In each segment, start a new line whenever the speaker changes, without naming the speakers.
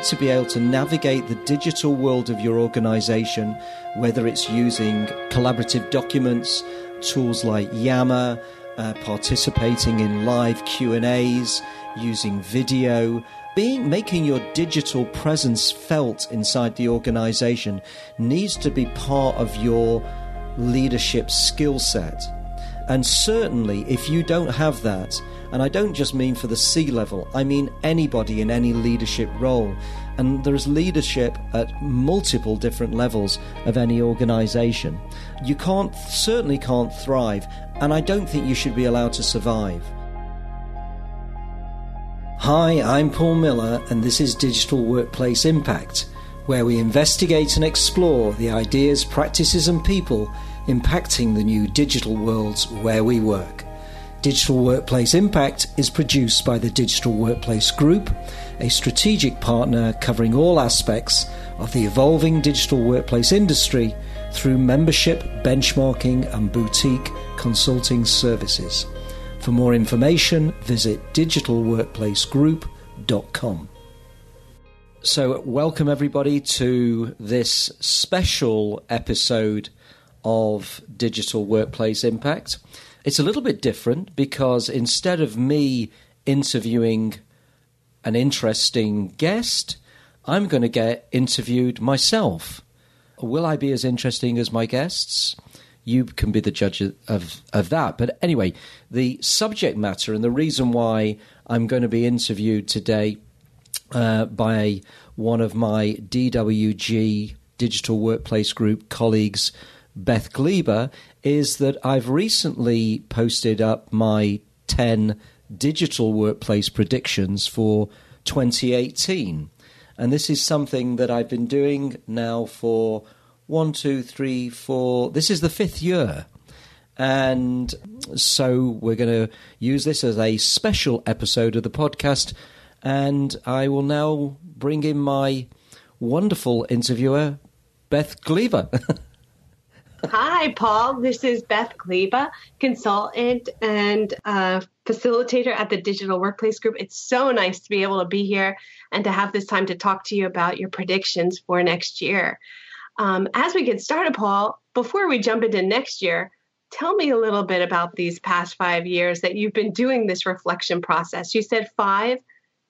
need to be able to navigate the digital world of your organization, whether it's using collaborative documents, tools like Yammer, uh, participating in live Q&As, using video, being making your digital presence felt inside the organization needs to be part of your leadership skill set. And certainly if you don't have that, and I don't just mean for the C level, I mean anybody in any leadership role. And there's leadership at multiple different levels of any organization. You can't, certainly can't thrive, and I don't think you should be allowed to survive. Hi, I'm Paul Miller, and this is Digital Workplace Impact, where we investigate and explore the ideas, practices, and people impacting the new digital worlds where we work. Digital Workplace Impact is produced by the Digital Workplace Group, a strategic partner covering all aspects of the evolving digital workplace industry through membership, benchmarking, and boutique consulting services. For more information, visit digitalworkplacegroup.com. So, welcome everybody to this special episode of Digital Workplace Impact. It's a little bit different because instead of me interviewing an interesting guest, I'm going to get interviewed myself. Will I be as interesting as my guests? You can be the judge of, of that. But anyway, the subject matter and the reason why I'm going to be interviewed today uh, by one of my DWG Digital Workplace Group colleagues, Beth Gleba, is that I've recently posted up my 10 digital workplace predictions for 2018. And this is something that I've been doing now for one, two, three, four. This is the fifth year. And so we're going to use this as a special episode of the podcast. And I will now bring in my wonderful interviewer, Beth Gleba.
Hi, Paul. This is Beth Gleba, consultant and uh, facilitator at the Digital Workplace Group. It's so nice to be able to be here and to have this time to talk to you about your predictions for next year. Um, as we get started, Paul, before we jump into next year, tell me a little bit about these past five years that you've been doing this reflection process. You said five.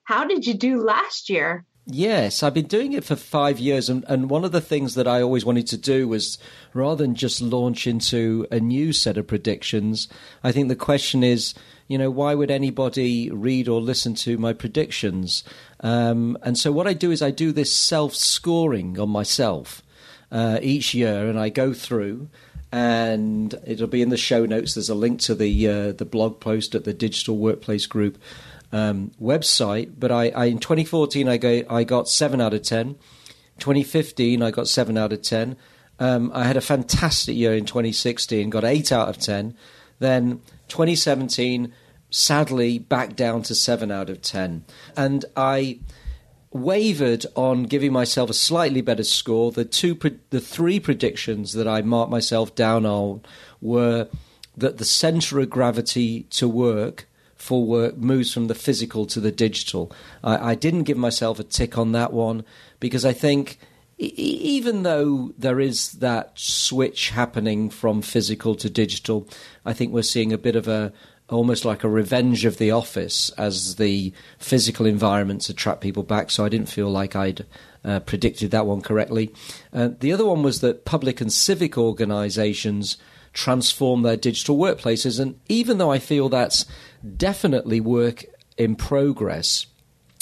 How did you do last year?
Yes, I've been doing it for five years, and, and one of the things that I always wanted to do was rather than just launch into a new set of predictions, I think the question is, you know, why would anybody read or listen to my predictions? Um, and so what I do is I do this self scoring on myself uh, each year, and I go through. And it'll be in the show notes. There's a link to the uh, the blog post at the Digital Workplace Group um, website. But I, I, in 2014 I got I got seven out of ten. 2015 I got seven out of ten. Um, I had a fantastic year in 2016, got eight out of ten. Then 2017, sadly, back down to seven out of ten, and I wavered on giving myself a slightly better score. The two, the three predictions that I marked myself down on were that the center of gravity to work for work moves from the physical to the digital. I, I didn't give myself a tick on that one because I think even though there is that switch happening from physical to digital, I think we're seeing a bit of a almost like a revenge of the office as the physical environments attract people back. So I didn't feel like I'd uh, predicted that one correctly. Uh, the other one was that public and civic organisations transform their digital workplaces, and even though I feel that's definitely work in progress.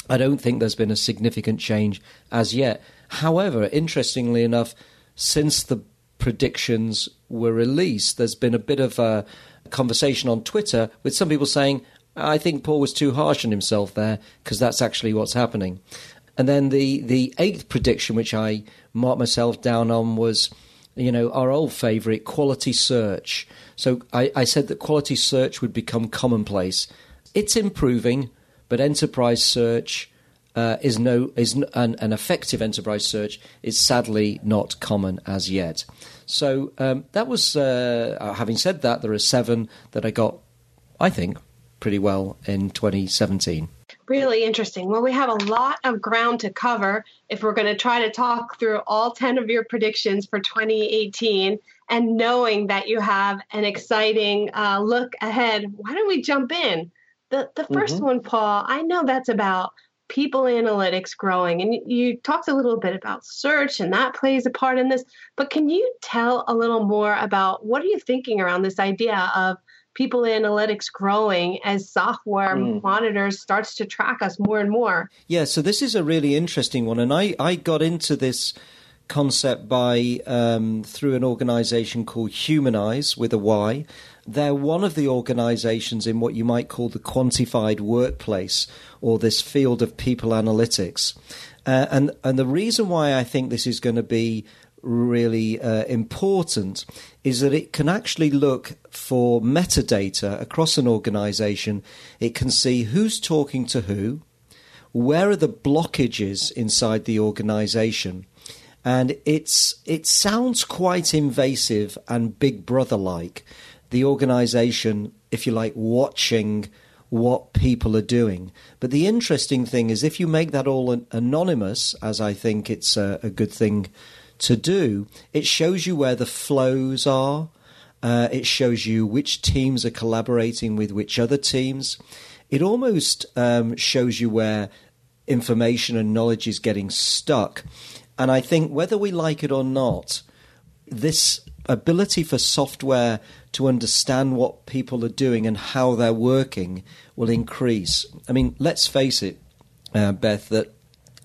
I don't think there's been a significant change as yet. However, interestingly enough, since the predictions were released, there's been a bit of a conversation on Twitter with some people saying, I think Paul was too harsh on himself there because that's actually what's happening. And then the, the eighth prediction, which I marked myself down on, was you know, our old favourite, quality search. So I, I said that quality search would become commonplace. It's improving, but enterprise search uh, is no is an, an, effective enterprise search is sadly not common as yet. So um, that was. Uh, uh having said that, there are seven that I got. I think pretty well in 2017.
Really interesting. Well, we have a lot of ground to cover if we're going to try to talk through all 10 of your predictions for 2018. And knowing that you have an exciting uh, look ahead, why don't we jump in? The, the 1st mm-hmm. one, Paul, I know that's about people analytics growing. And you talked a little bit about search, and that plays a part in this. But can you tell a little more about what are you thinking around this idea of people analytics growing as software mm. monitors starts to track us more and more.
Yeah, so this is a really interesting one, and I I got into this concept by um, through an organization called Humanyze with a Y. They're one of the organizations in what you might call the quantified workplace or this field of people analytics. Uh, and and the reason why I think this is going to be really uh, important is that it can actually look for metadata across an organization. It can see who's talking to who, where are the blockages inside the organization. And it's it sounds quite invasive and big brother like. The organization, if you like, watching what people are doing. But the interesting thing is, if you make that all anonymous, as I think it's a, a good thing to do, it shows you where the flows are. Uh, it shows you which teams are collaborating with which other teams. It almost um, shows you where information and knowledge is getting stuck. And I think whether we like it or not, this ability for software to understand what people are doing and how they're working will increase. I mean, let's face it, uh, Beth, that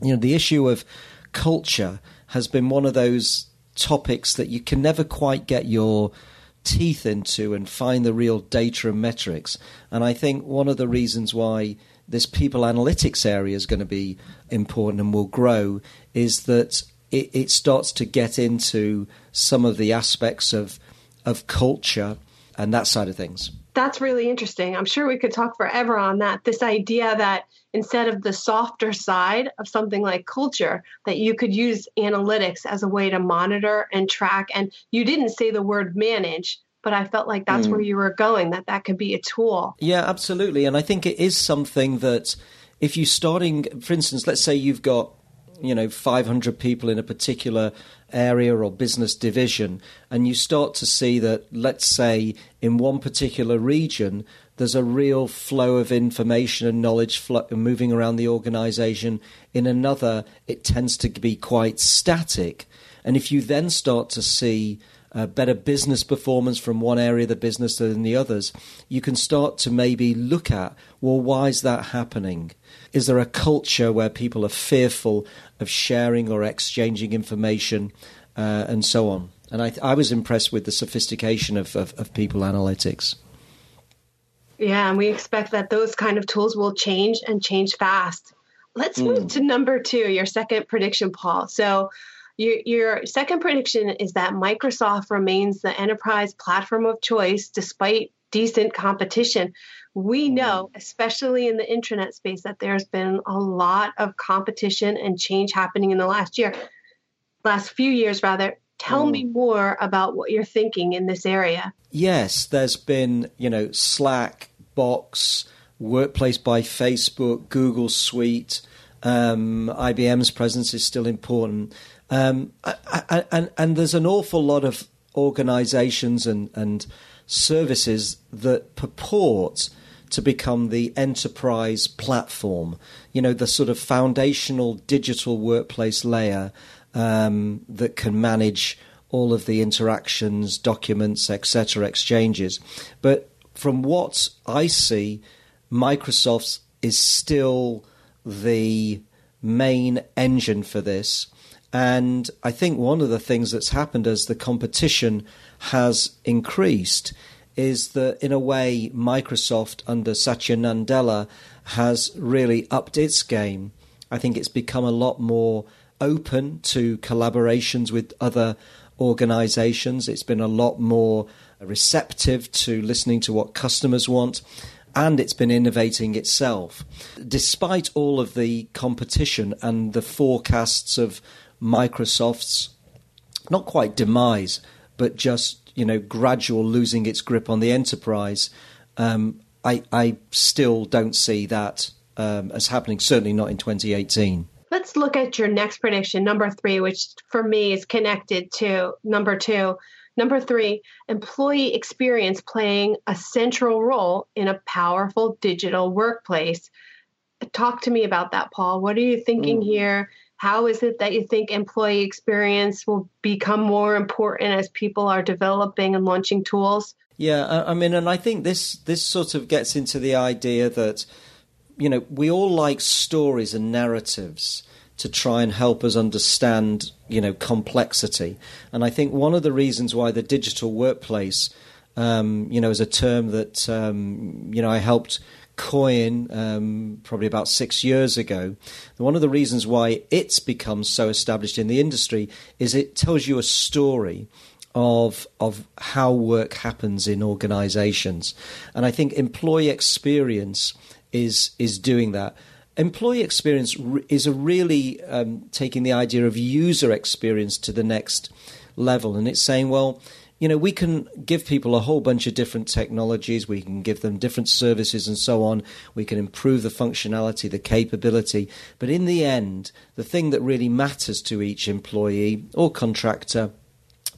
you know the issue of culture has been one of those topics that you can never quite get your teeth into and find the real data and metrics. And I think one of the reasons why this people analytics area is going to be important and will grow is that it, it starts to get into some of the aspects of of culture and that side of things.
That's really interesting. I'm sure we could talk forever on that. This idea that instead of the softer side of something like culture, that you could use analytics as a way to monitor and track. And you didn't say the word manage, but I felt like that's mm. where you were going, that that could be a tool.
Yeah, absolutely. And I think it is something that if you're starting, for instance, let's say you've got you know 500 people in a particular area or business division and you start to see that let's say in one particular region there's a real flow of information and knowledge moving around the organization in another it tends to be quite static and if you then start to see uh, better business performance from one area of the business than the others, you can start to maybe look at, well, why is that happening? Is there a culture where people are fearful of sharing or exchanging information uh, and so on? And I, I, was impressed with the sophistication of, of, of people analytics.
Yeah, and we expect that those kind of tools will change and change fast. Let's mm. move to number two, your second prediction, Paul. So, your, your second prediction is that Microsoft remains the enterprise platform of choice despite decent competition we mm-hmm. know, especially in the internet space, that there's been a lot of competition and change happening in the last year, last few years rather. Tell mm. me more about what you're thinking in this area.
Yes, there's been, you know, Slack, Box, Workplace by Facebook, Google Suite. Um, IBM's presence is still important. Um, and, and there's an awful lot of organizations and, and services that purport to become the enterprise platform, you know, the sort of foundational digital workplace layer um, that can manage all of the interactions, documents, etc., exchanges. But from what I see, Microsoft is still the main engine for this. And I think one of the things that's happened as the competition has increased is that in a way Microsoft under Satya Nadella has really upped its game. I think it's become a lot more open to collaborations with other organizations. It's been a lot more receptive to listening to what customers want. And it's been innovating itself. Despite all of the competition and the forecasts of Microsoft's not quite demise, but just you know gradual losing its grip on the enterprise, um, I, I still don't see that um, as happening, certainly not in 2018.
Let's look at your next prediction, number three, which for me is connected to number two. Number three, employee experience playing a central role in a powerful digital workplace. Talk to me about that, Paul. What are you thinking mm. here? How is it that you think employee experience will become more important as people are developing and launching tools?
Yeah, I mean, and I think this this sort of gets into the idea that you know we all like stories and narratives to try and help us understand you know complexity, and I think one of the reasons why the digital workplace, um, you know, is a term that um, you know I helped coin um, probably about six years ago. One of the reasons why it's become so established in the industry is it tells you a story of of how work happens in organizations and i think employee experience is is doing that. Employee experience is a really um, taking the idea of user experience to the next level. And it's saying well you know we can give people a whole bunch of different technologies. We can give them different services and so on. We can improve the functionality the capability. But in the end the thing that really matters to each employee or contractor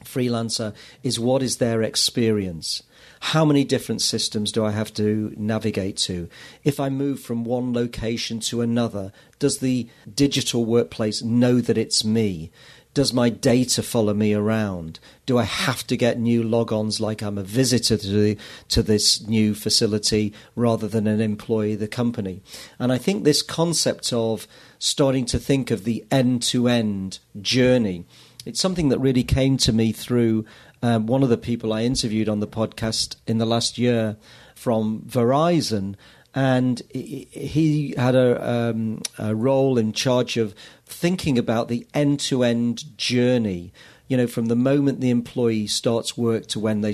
freelancer is what is their experience? How many different systems do I have to navigate to? If I move from one location to another, does the digital workplace know that it's me? Does my data follow me around? Do I have to get new logons like I'm a visitor to, the, to this new facility rather than an employee of the company? And I think this concept of starting to think of the end to end journey it's something that really came to me through um, one of the people I interviewed on the podcast in the last year from Verizon. And he had a, um, a role in charge of thinking about the end to end journey, you know, from the moment the employee starts work to when they,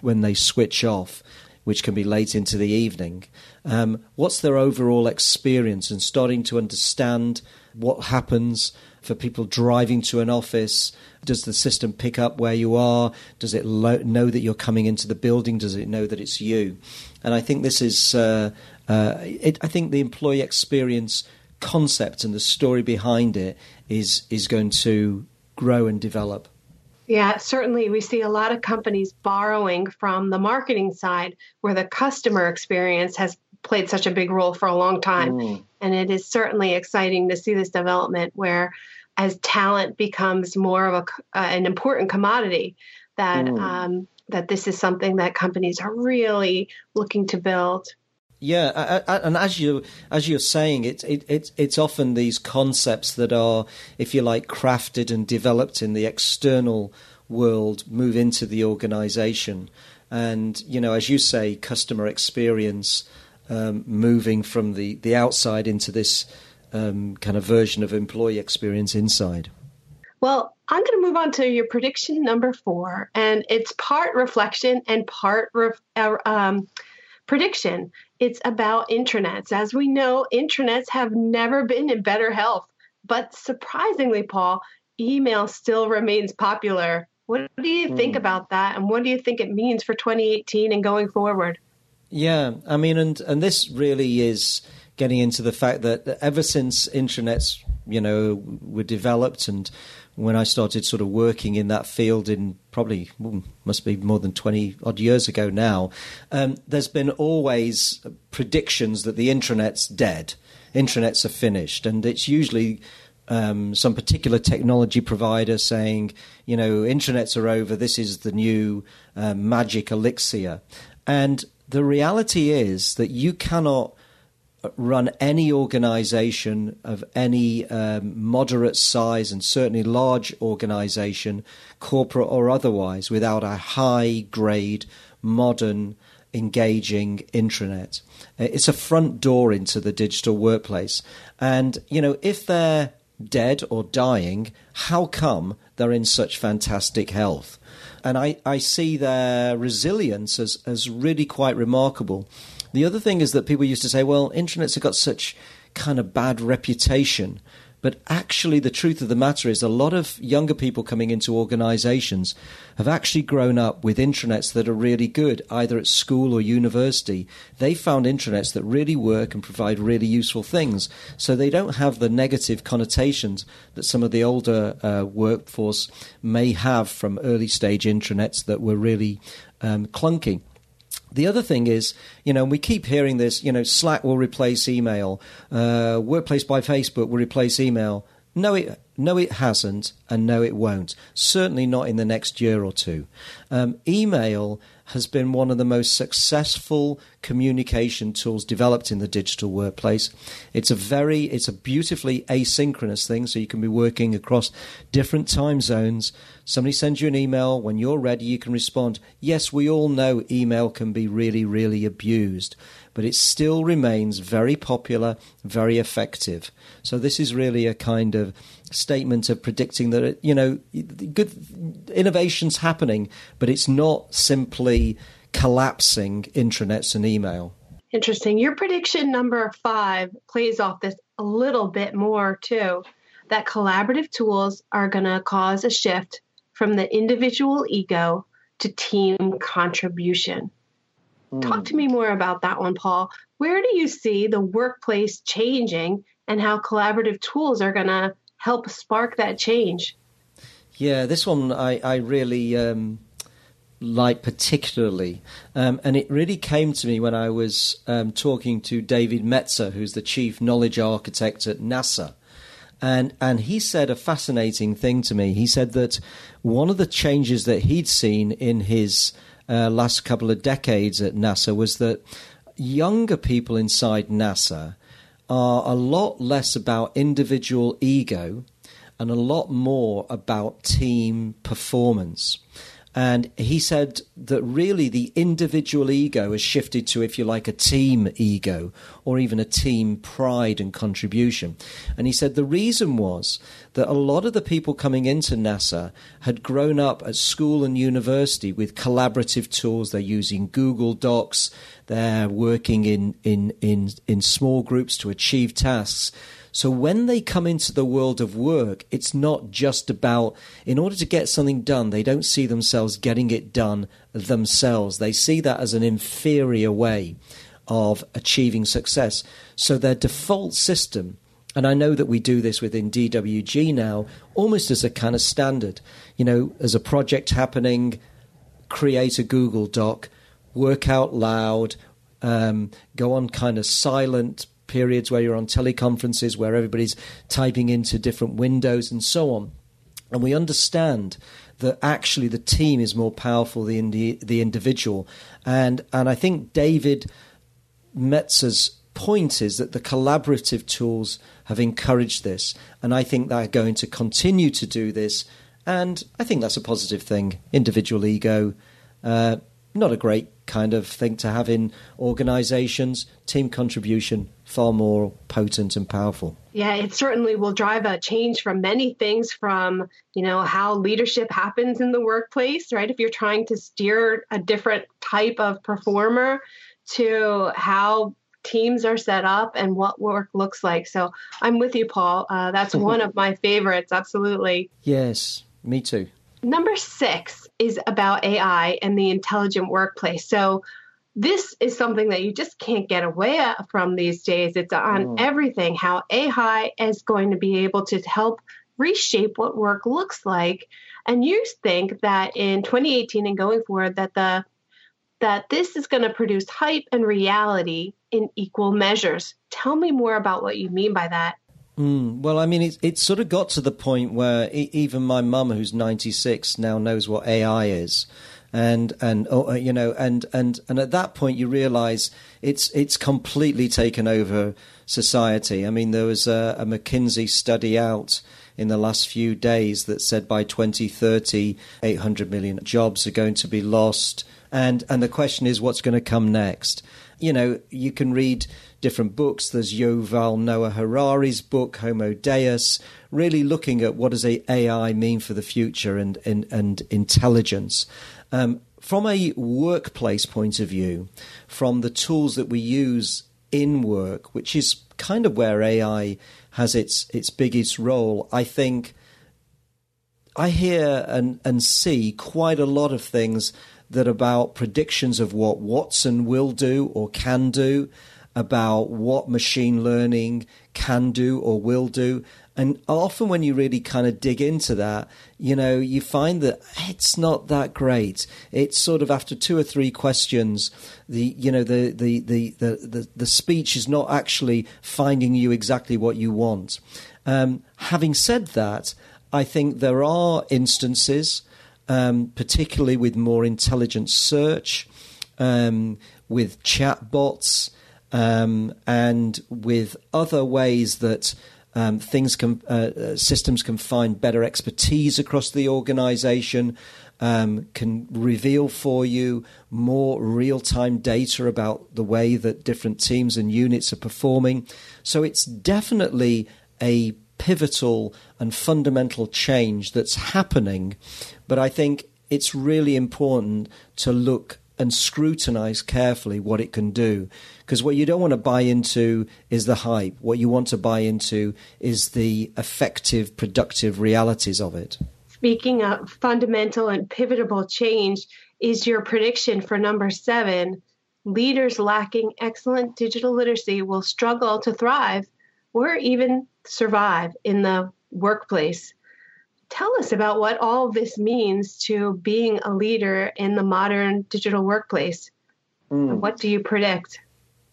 when they switch off which can be late into the evening. Um, what's their overall experience and starting to understand what happens for people driving to an office? Does the system pick up where you are? Does it lo- know that you're coming into the building? Does it know that it's you? And I think this is, uh, uh, it, I think the employee experience concept and the story behind it is is going to grow and develop.
Yeah, certainly. We see a lot of companies borrowing from the marketing side where the customer experience has played such a big role for a long time. Mm. And it is certainly exciting to see this development where, as talent becomes more of a, uh, an important commodity, that mm. um, that this is something that companies are really looking to build.
Yeah, I, I, and as you as you're saying, it's it, it, it's often these concepts that are, if you like, crafted and developed in the external world move into the organisation, and you know, as you say, customer experience um, moving from the, the outside into this um, kind of version of employee experience inside?
Well, I'm going to move on to your prediction number four, and it's part reflection and part ref, uh, um, prediction. It's about intranets. As we know, intranets have never been in better health, but surprisingly, Paul, email still remains popular. What do you mm. think about that, and what do you think it means for 2018 and going forward?
Yeah, I mean, and and this really is getting into the fact that ever since intranets, you know, were developed, and when I started sort of working in that field in probably must be more than twenty odd years ago now, um, there's been always predictions that the intranet's dead, intranets are finished, and it's usually um, some particular technology provider saying, you know, intranets are over. This is the new uh, magic elixir, and the reality is that you cannot run any organization of any um, moderate size and certainly large organization, corporate or otherwise, without a high grade, modern, engaging intranet. It's a front door into the digital workplace. And, you know, if they're dead or dying, how come they're in such fantastic health? and I, I see their resilience as, as really quite remarkable. The other thing is that people used to say, well, intranets have got such kind of bad reputation. But actually, the truth of the matter is, a lot of younger people coming into organizations have actually grown up with intranets that are really good, either at school or university. They found intranets that really work and provide really useful things. So they don't have the negative connotations that some of the older uh, workforce may have from early stage intranets that were really um, clunky. The other thing is, you know, we keep hearing this, you know, Slack will replace email, uh, Workplace by Facebook will replace email. No, it no, it hasn't, and no, it won't. Certainly not in the next year or two. Um, email has been one of the most successful communication tools developed in the digital workplace. It's a very, it's a beautifully asynchronous thing, so you can be working across different time zones. Somebody sends you an email. When you're ready, you can respond. Yes, we all know email can be really, really abused, but it still remains very popular, very effective. So this is really a kind of statement of predicting that you know good innovations happening, but it's not simply collapsing intranets and email.
Interesting. Your prediction number five plays off this a little bit more too. That collaborative tools are going to cause a shift from the individual ego to team contribution. Mm. Talk to me more about that one, Paul. Where do you see the workplace changing and how collaborative tools are going to help spark that change.
Yeah, this one I, I really um, like particularly. Um, and it really came to me when I was um, talking to David Meza, who's the chief knowledge architect at NASA. And, and he said a fascinating thing to me. He said that one of the changes that he'd seen in his uh, last couple of decades at NASA was that younger people inside NASA are a lot less about individual ego and a lot more about team performance. And he said that really the individual ego has shifted to, if you like, a team ego or even a team pride and contribution. And he said the reason was that a lot of the people coming into NASA had grown up at school and university with collaborative tools. They're using Google Docs, they're working in, in, in, in small groups to achieve tasks. So when they come into the world of work, it's not just about, in order to get something done, they don't see themselves getting it done themselves. They see that as an inferior way of achieving success. So their default system, and I know that we do this within DWG now, almost as a kind of standard. You know, as a project happening, create a Google Doc, work out loud, um, go on kind of silent periods where you're on teleconferences where everybody's typing into different windows and so on. And we understand that actually the team is more powerful than the, the individual. And, and I think David Meza's point is that the collaborative tools have encouraged this. And I think they're going to continue to do this. And I think that's a positive thing. Individual ego, uh, not a great kind of thing to have in organizations. Team contribution, far more potent and powerful.
Yeah, it certainly will drive a change from many things from, you know, how leadership happens in the workplace, right? If you're trying to steer a different type of performer to how teams are set up and what work looks like. So I'm with you, Paul. Uh, that's one of my favorites. Absolutely.
Yes, me too.
Number six is about AI and the intelligent workplace. So, this is something that you just can't get away from these days. It's on oh. everything how AI is going to be able to help reshape what work looks like. And you think that in 2018 and going forward that the that this is going to produce hype and reality in equal measures. Tell me more about what you mean by that.
Mm, well, I mean, it, it sort of got to the point where even my mum, who's 96, now knows what AI is. And and oh, uh, you know and and and at that point you realise it's it's completely taken over society. I mean, there was a, a McKinsey study out in the last few days that said by 2030, 800 million jobs are going to be lost. And and the question is, what's going to come next? You know, you can read different books. There's Yuval Noah Harari's book, Homo Deus, really looking at what does AI mean for the future and, and, and intelligence. Um, from a workplace point of view, from the tools that we use in work, which is kind of where AI has its its biggest role. I think I hear and, and see quite a lot of things that about predictions of what Watson will do or can do, about what machine learning can do or will do. And often when you really kind of dig into that, you know, you find that it's not that great. It's sort of after two or three questions, the you know, the the the the, the, the speech is not actually finding you exactly what you want. Um, having said that, I think there are instances, um, particularly with more intelligent search, um, with chatbots, um, and with other ways that um, things can, uh, uh systems can find better expertise across the organization, um, can reveal for you more real time data about the way that different teams and units are performing. So it's definitely a pivotal and fundamental change that's happening. But I think it's really important to look and scrutinize carefully what it can do. Because what you don't want to buy into is the hype. What you want to buy into is the effective, productive realities of it.
Speaking of fundamental and pivotal change, is your prediction for number seven leaders lacking excellent digital literacy will struggle to thrive or even survive in the workplace. Tell us about what all this means to being a leader in the modern digital workplace. Mm. What do you predict?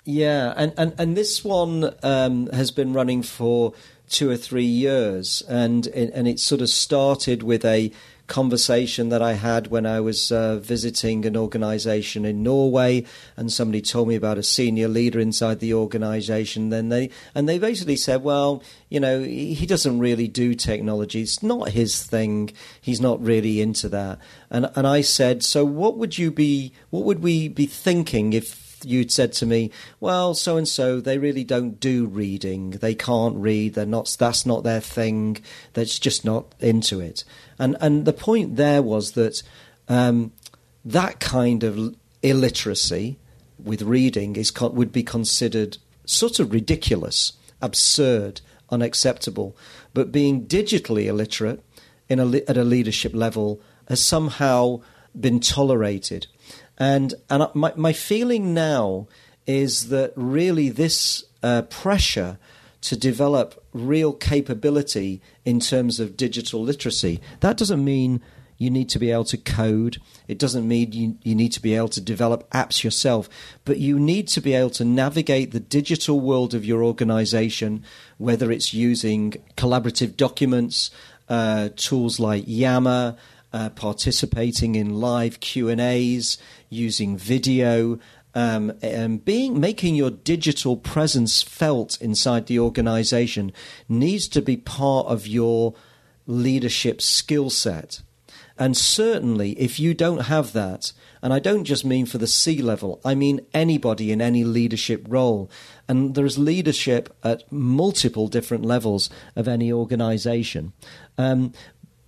Yeah, and, and, and this one um, has been running for two or three years, and and it sort of started with a conversation that I had when I was uh, visiting an organization in Norway, and somebody told me about a senior leader inside the organization. Then they and they basically said, "Well, you know, he doesn't really do technology. It's not his thing. He's not really into that." And and I said, "So what would you be? What would we be thinking if?" You'd said to me, "Well, so and so, they really don't do reading. They can't read. They're not. That's not their thing. That's just not into it." And and the point there was that um, that kind of illiteracy with reading is would be considered sort of ridiculous, absurd, unacceptable. But being digitally illiterate in a, at a leadership level has somehow been tolerated. And and my my feeling now is that really this uh, pressure to develop real capability in terms of digital literacy. That doesn't mean you need to be able to code. It doesn't mean you, you need to be able to develop apps yourself, but you need to be able to navigate the digital world of your organization, whether it's using collaborative documents, uh, tools like Yammer, uh, participating in live Q and A's, using video, um, and being making your digital presence felt inside the organization needs to be part of your leadership skill set. And certainly, if you don't have that, and I don't just mean for the C level, I mean anybody in any leadership role. And there's leadership at multiple different levels of any organization. Um,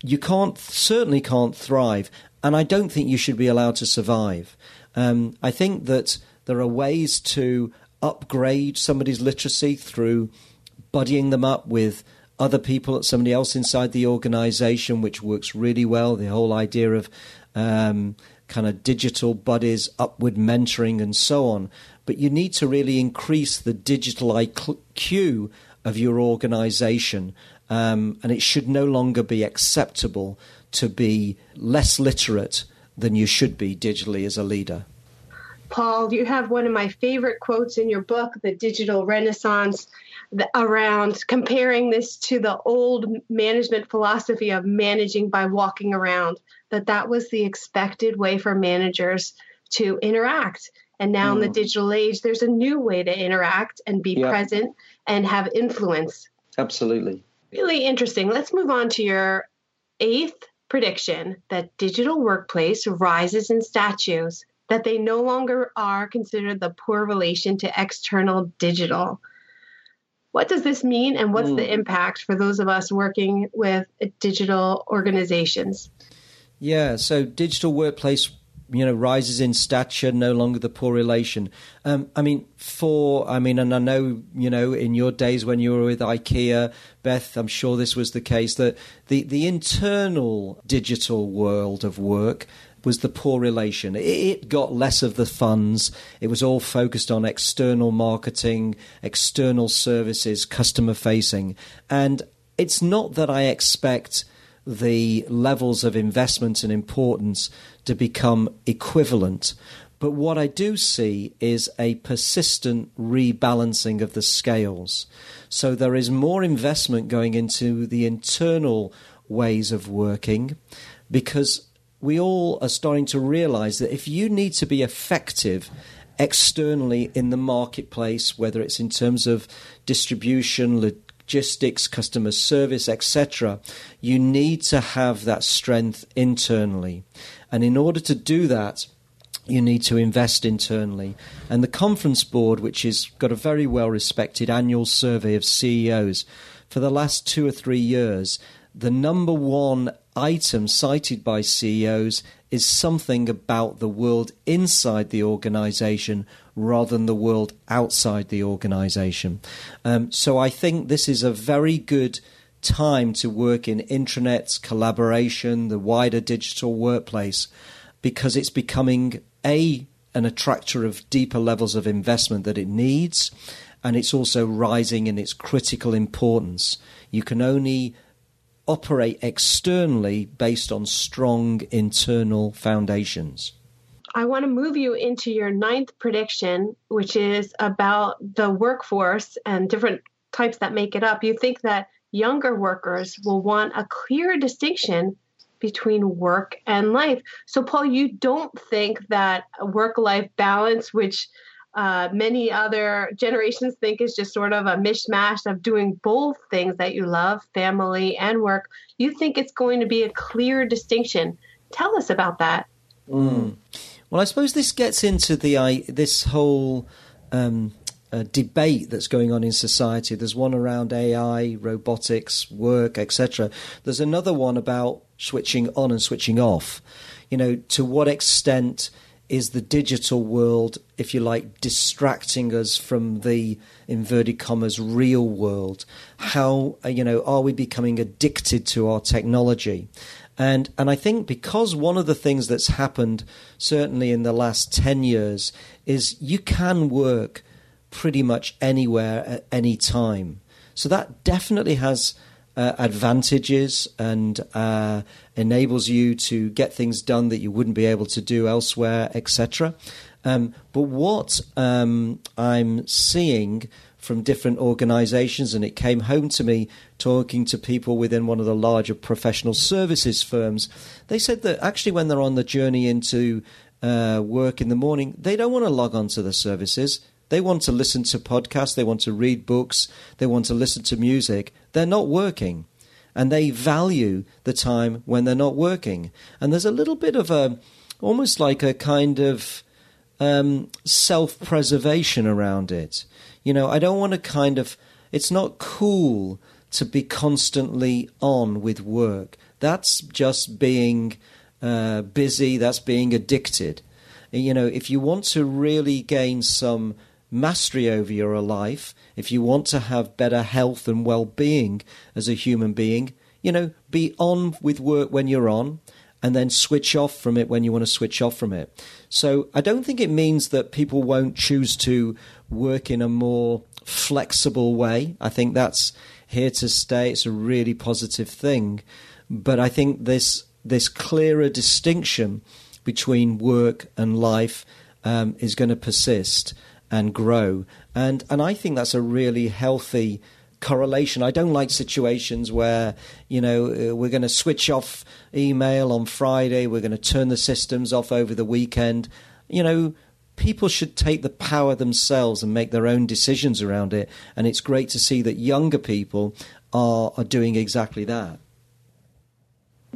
you can't, certainly can't thrive, and I don't think you should be allowed to survive. Um, I think that there are ways to upgrade somebody's literacy through buddying them up with other people, at somebody else inside the organization, which works really well. The whole idea of um, kind of digital buddies, upward mentoring, and so on. But you need to really increase the digital IQ of your organization. Um, and it should no longer be acceptable to be less literate than you should be digitally as a leader.
Paul, you have one of my favorite quotes in your book, The Digital Renaissance, around comparing this to the old management philosophy of managing by walking around, that that was the expected way for managers to interact. And now mm. in the mm. digital age, there's a new way to interact and be yep. present and have influence.
Absolutely.
Really interesting. Let's move on to your eighth prediction that digital workplace rises in statues that they no longer are considered the poor relation to external digital. What does this mean, and what's mm. the hmm. impact for those of us working with digital organizations?
Yeah, so digital workplace you know rises in stature no longer the poor relation um, i mean for i mean and i know you know in your days when you were with ikea beth i'm sure this was the case that the the internal digital world of work was the poor relation. It got less of the funds. It was all focused on external marketing, external services, customer facing. And it's not that I expect the levels of investment and importance to become equivalent. But what I do see is a persistent rebalancing of the scales. So there is more investment going into the internal ways of working because we all are starting to realize that if you need to be effective externally in the marketplace, whether it's in terms of distribution, logistics, customer service, etc., you need to have that strength internally. And in order to do that, you need to invest internally. And the conference board, which has got a very well respected annual survey of CEOs, for the last two or three years, the number one item cited by CEOs is something about the world inside the organization rather than the world outside the organization. Um, so I think this is a very good time to work in intranets, collaboration, the wider digital workplace, because it's becoming a an attractor of deeper levels of investment that it needs, and it's also rising in its critical importance. You can only operate externally based on strong internal foundations.
I want to move you into your ninth prediction, which is about the workforce and different types that make it up. You think that younger workers will want a clear distinction between work and life. So, Paul, you don't think that work life balance, which uh, many other generations think is just sort of a mishmash of doing both things that you love, family and work. You think it's going to be a clear distinction. Tell us about that.
Mm. Well, I suppose this gets into the uh, this whole um, uh, debate that's going on in society. There's one around AI, robotics, work, etc. There's another one about switching on and switching off. You know, to what extent is the digital world, if you like, distracting us from the inverted commas real world? How uh, you know are we becoming addicted to our technology? And and I think because one of the things that's happened certainly in the last ten years is you can work pretty much anywhere at any time. So that definitely has uh, advantages and uh, enables you to get things done that you wouldn't be able to do elsewhere, etc. Um, but what um, I'm seeing from different organizations, and it came home to me talking to people within one of the larger professional services firms, they said that actually when they're on the journey into uh, work in the morning, they don't want to log on to the services. They want to listen to podcasts, they want to read books, they want to listen to music. They're not working. And they value the time when they're not working. And there's a little bit of a, almost like a kind of um, self preservation around it. You know, I don't want to kind of, it's not cool to be constantly on with work. That's just being uh, busy, that's being addicted. You know, if you want to really gain some mastery over your life, if you want to have better health and well being as a human being, you know, be on with work when you're on and then switch off from it when you want to switch off from it. So I don't think it means that people won't choose to work in a more flexible way. I think that's here to stay. It's a really positive thing. But I think this this clearer distinction between work and life um, is going to persist and grow. And and I think that's a really healthy correlation. I don't like situations where you know uh, we're going to switch off email on Friday, we're going to turn the systems off over the weekend. You know, people should take the power themselves and make their own decisions around it. And it's great to see that younger people are are doing exactly that.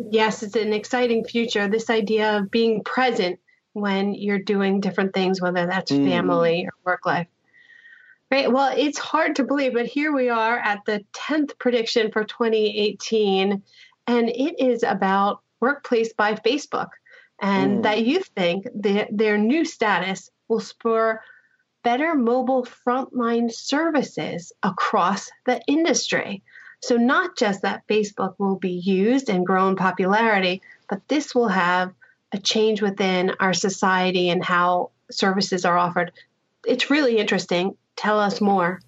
Yes, it's an exciting future. This idea of being present when you're doing different things, whether that's mm. family or work life. Right. Well, it's hard to believe, but here we are at the 10th prediction for 2018, and it is about Workplace by Facebook. and mm. that you think that their new status will spur better mobile frontline services across the industry. So, not just that Facebook will be used and grow in popularity, but this will have a change within our society and how services are offered. It's really interesting. Tell us more.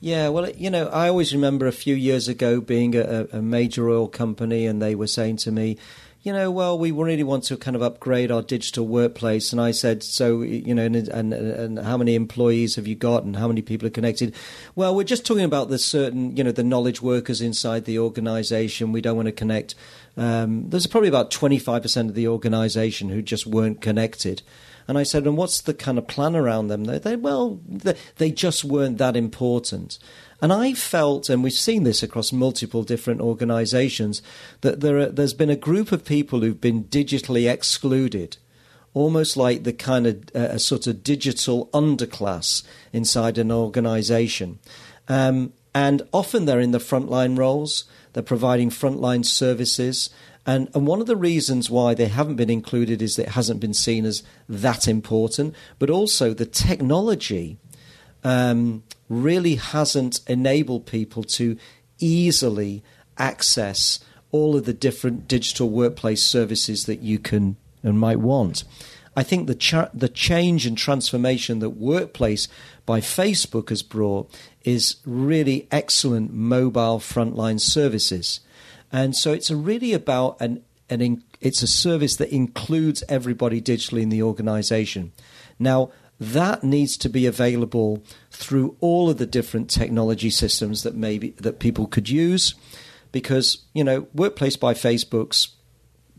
Yeah, well, you know, I always remember a few years ago being a, a major oil company, and they were saying to me, you know, well, we really want to kind of upgrade our digital workplace. And I said, so, you know, and, and, and, how many employees have you got and how many people are connected? Well, we're just talking about the certain, you know, the knowledge workers inside the organization. We don't want to connect. Um, there's probably about 25% of the organization who just weren't connected. And I said, and what's the kind of plan around them? They, they well, they, they just weren't that important. And I felt, and we've seen this across multiple different organizations, that there are, there's been a group of people who've been digitally excluded, almost like the kind of uh, a sort of digital underclass inside an organization. Um, and often they're in the frontline roles, they're providing frontline services. And, and one of the reasons why they haven't been included is that it hasn't been seen as that important, but also the technology um, really hasn't enabled people to easily access all of the different digital workplace services that you can and might want. I think the cha- the change and transformation that Workplace by Facebook has brought is really excellent mobile frontline services, and so it's really about an an in- it's a service that includes everybody digitally in the organization. Now that needs to be available through all of the different technology systems that maybe that people could use because you know workplace by facebook's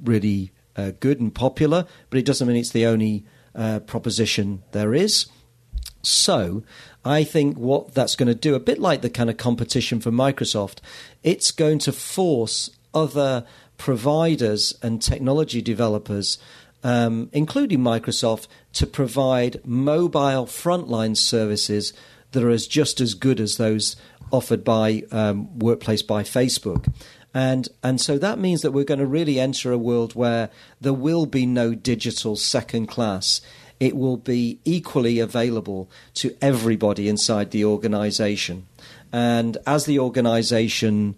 really uh, good and popular but it doesn't mean it's the only uh, proposition there is. So i think what that's going to do a bit like the kind of competition for microsoft it's going to force other providers and technology developers um, including Microsoft, to provide mobile frontline services that are as just as good as those offered by um, Workplace by Facebook. And, and so that means that we're going to really enter a world where there will be no digital second class. It will be equally available to everybody inside the organization. And as the organization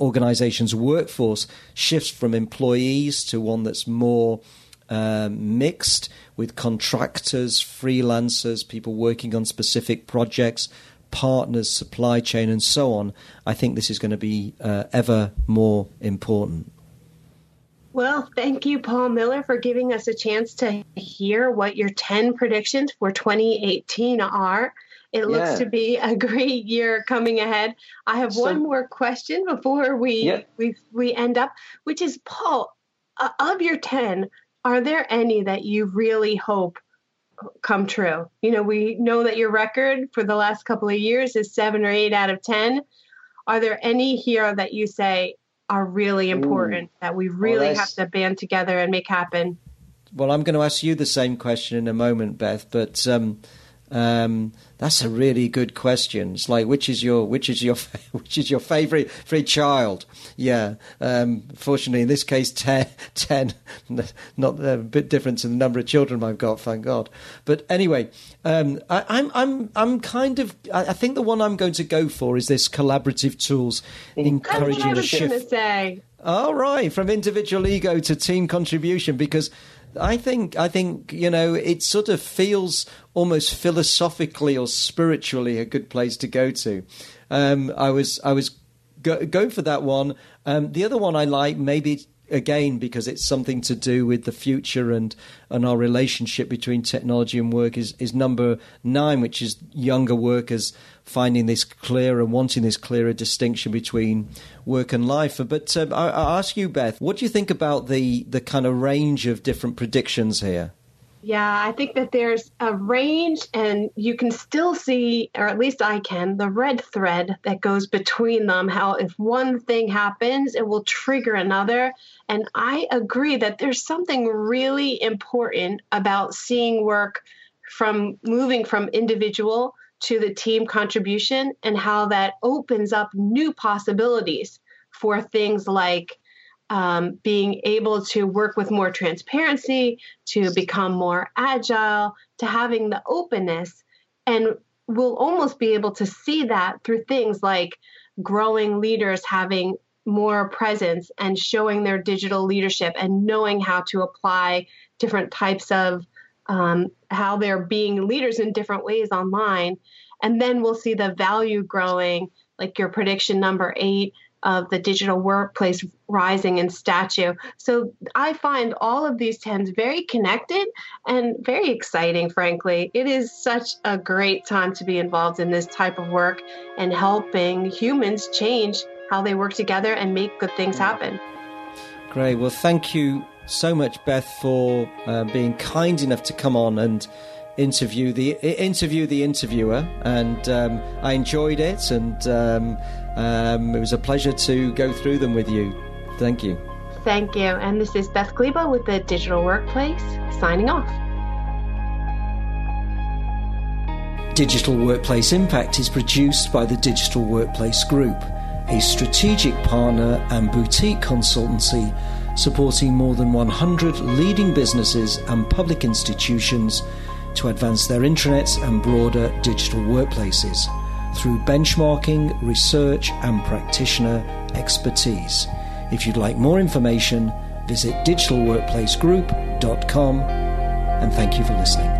organization's workforce shifts from employees to one that's more um, mixed with contractors, freelancers, people working on specific projects, partners, supply chain, and so on, I think this is going to be uh, ever more important.
Well, thank you, Paul Miller, for giving us a chance to hear what your 10 predictions for 2018 are. It looks yeah. to be a great year coming ahead. I have so, one more question before we yeah. we we end up, which is Paul. Uh, of your ten, are there any that you really hope come true? You know, we know that your record for the last couple of years is seven or eight out of ten. Are there any here that you say are really important Ooh. that we really well, have to band together and make happen?
Well, I'm going to ask you the same question in a moment, Beth, but. Um, um, that's a really good question. It's like which is your which is your which is your favorite favorite child? Yeah. Um, fortunately, in this case, 10, 10 not a bit different to the number of children I've got. Thank God. But anyway, um, I, am I'm, I'm I'm kind of I, I, think the one I'm going to go for is this collaborative tools encouraging
a shift. Say.
All right, from individual ego to team contribution, because I think I think you know it sort of feels almost philosophically or spiritually a good place to go to. Um, I was I was go, going for that one. Um, the other one I like maybe again because it's something to do with the future and and our relationship between technology and work is is number nine, which is younger workers finding this clearer, wanting this clearer distinction between work and life. But um, I, I ask you, Beth, what do you think about the the kind of range of different predictions here?
Yeah, I think that there's a range, and you can still see, or at least I can, the red thread that goes between them. How if one thing happens, it will trigger another. And I agree that there's something really important about seeing work from moving from individual to the team contribution and how that opens up new possibilities for things like um, being able to work with more transparency, to become more agile, to having the openness. And we'll almost be able to see that through things like growing leaders having more presence and showing their digital leadership and knowing how to apply different types of um, how they're being leaders in different ways online. And then we'll see the value growing, like your prediction number eight of the digital workplace rising in stature. So I find all of these trends very connected and very exciting, frankly. It is such a great time to be involved in this type of work and helping humans change how they work together and make good things happen.
Great. Well, thank you so much, Beth, for uh, being kind enough to come on and interview the interview the interviewer, and um, I enjoyed it, and um, um, it was a pleasure to go through them with you. Thank you.
Thank you. And this is Beth Gleba with the Digital Workplace, signing off.
Digital Workplace Impact is produced by the Digital Workplace Group, a strategic partner and boutique consultancy supporting more than 100 leading businesses and public institutions to advance their intranets and broader digital workplaces through benchmarking, research, and practitioner expertise. If you'd like more information, visit digitalworkplacegroup.com and thank you for listening.